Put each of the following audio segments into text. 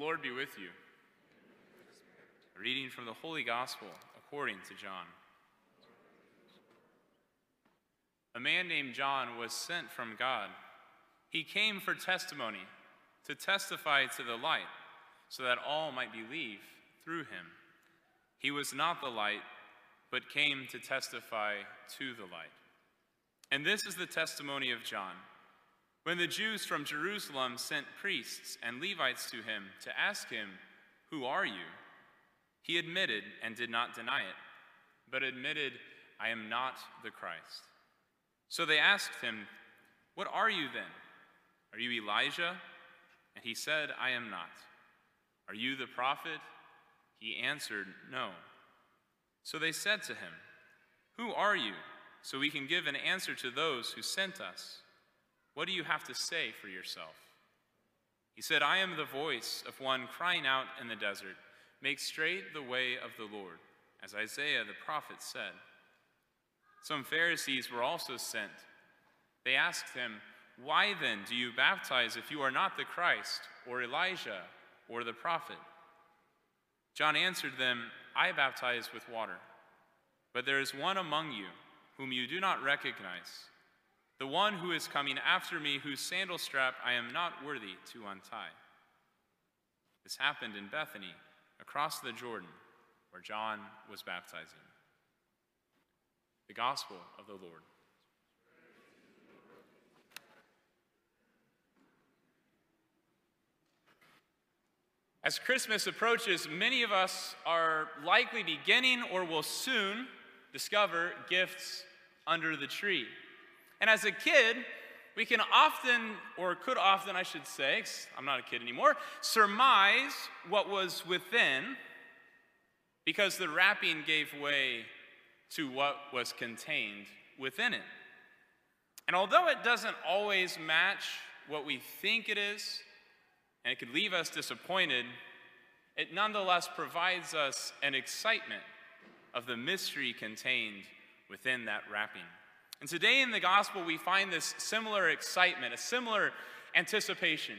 Lord be with you. A reading from the Holy Gospel according to John. A man named John was sent from God. He came for testimony, to testify to the light, so that all might believe through him. He was not the light, but came to testify to the light. And this is the testimony of John. When the Jews from Jerusalem sent priests and Levites to him to ask him, Who are you? He admitted and did not deny it, but admitted, I am not the Christ. So they asked him, What are you then? Are you Elijah? And he said, I am not. Are you the prophet? He answered, No. So they said to him, Who are you? So we can give an answer to those who sent us. What do you have to say for yourself? He said, I am the voice of one crying out in the desert, Make straight the way of the Lord, as Isaiah the prophet said. Some Pharisees were also sent. They asked him, Why then do you baptize if you are not the Christ, or Elijah, or the prophet? John answered them, I baptize with water, but there is one among you whom you do not recognize, the one who is coming after me, whose sandal strap I am not worthy to untie. This happened in Bethany, across the Jordan, where John was baptizing. The Gospel of the Lord. As Christmas approaches, many of us are likely beginning or will soon discover gifts under the tree. And as a kid, we can often, or could often, I should say, I'm not a kid anymore, surmise what was within because the wrapping gave way to what was contained within it. And although it doesn't always match what we think it is, and it could leave us disappointed, it nonetheless provides us an excitement of the mystery contained within that wrapping. And today in the gospel, we find this similar excitement, a similar anticipation.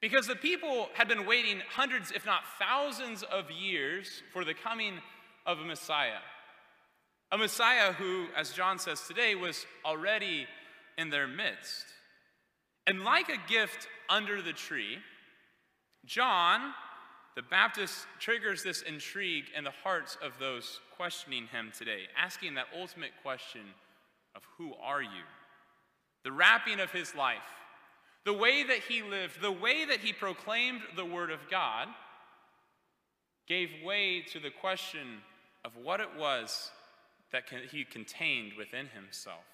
Because the people had been waiting hundreds, if not thousands, of years for the coming of a Messiah. A Messiah who, as John says today, was already in their midst. And like a gift under the tree, John the Baptist triggers this intrigue in the hearts of those questioning him today, asking that ultimate question of who are you? The wrapping of his life, the way that he lived, the way that he proclaimed the word of God, gave way to the question of what it was that he contained within himself.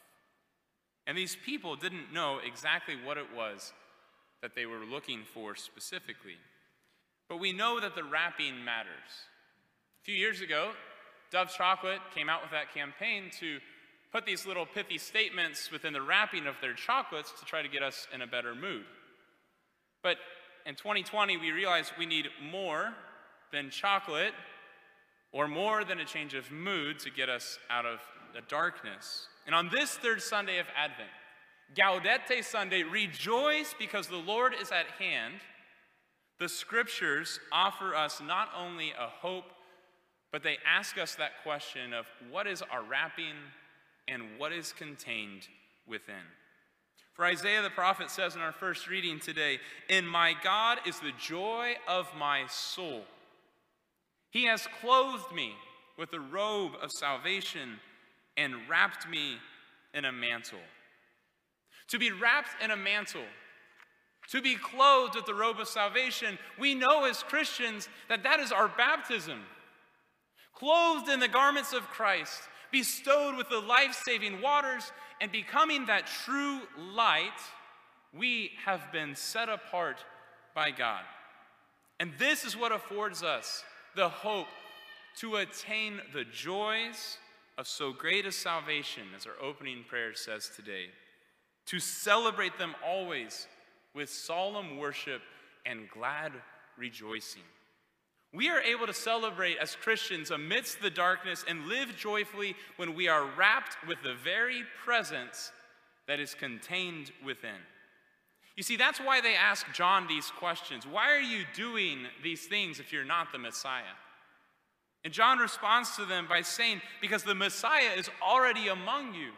And these people didn't know exactly what it was that they were looking for specifically. But we know that the wrapping matters. A few years ago, Dove Chocolate came out with that campaign to put these little pithy statements within the wrapping of their chocolates to try to get us in a better mood. But in 2020, we realized we need more than chocolate or more than a change of mood to get us out of the darkness. And on this third Sunday of Advent, Gaudete Sunday, rejoice because the Lord is at hand. The scriptures offer us not only a hope, but they ask us that question of what is our wrapping and what is contained within. For Isaiah the prophet says in our first reading today, In my God is the joy of my soul. He has clothed me with a robe of salvation and wrapped me in a mantle. To be wrapped in a mantle to be clothed with the robe of salvation, we know as Christians that that is our baptism. Clothed in the garments of Christ, bestowed with the life saving waters, and becoming that true light, we have been set apart by God. And this is what affords us the hope to attain the joys of so great a salvation, as our opening prayer says today, to celebrate them always with solemn worship and glad rejoicing. We are able to celebrate as Christians amidst the darkness and live joyfully when we are wrapped with the very presence that is contained within. You see, that's why they ask John these questions. Why are you doing these things if you're not the Messiah? And John responds to them by saying, Because the Messiah is already among you.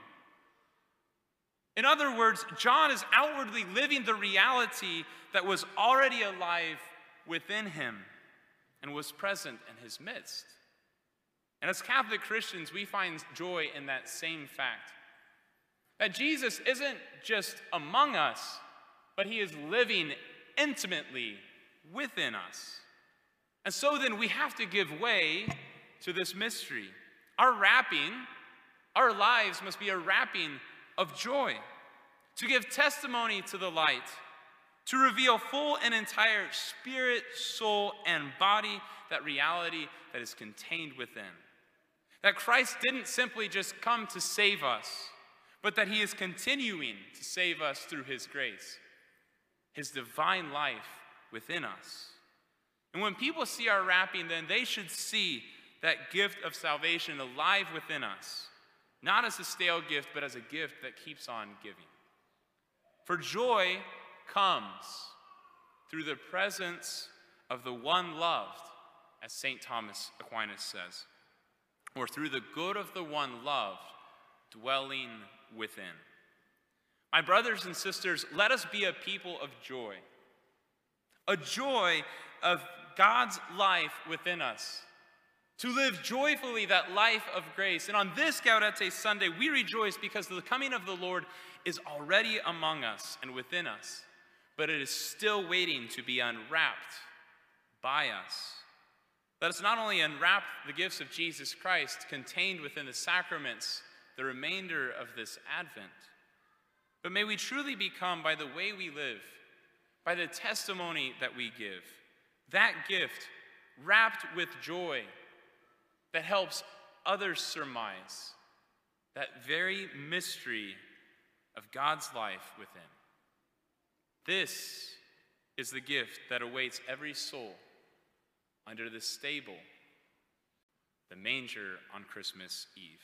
In other words, John is outwardly living the reality that was already alive within him and was present in his midst. And as Catholic Christians, we find joy in that same fact that Jesus isn't just among us, but he is living intimately within us. And so then we have to give way to this mystery. Our wrapping, our lives must be a wrapping of joy, to give testimony to the light, to reveal full and entire spirit, soul, and body that reality that is contained within. That Christ didn't simply just come to save us, but that he is continuing to save us through his grace, his divine life within us. And when people see our wrapping, then they should see that gift of salvation alive within us, not as a stale gift, but as a gift that keeps on giving. For joy comes through the presence of the one loved, as St. Thomas Aquinas says, or through the good of the one loved dwelling within. My brothers and sisters, let us be a people of joy, a joy of God's life within us to live joyfully that life of grace. And on this Gaudete Sunday, we rejoice because the coming of the Lord is already among us and within us, but it is still waiting to be unwrapped by us. Let us not only unwrap the gifts of Jesus Christ contained within the sacraments the remainder of this Advent, but may we truly become, by the way we live, by the testimony that we give, that gift wrapped with joy that helps others surmise that very mystery of God's life within. This is the gift that awaits every soul under the stable, the manger on Christmas Eve.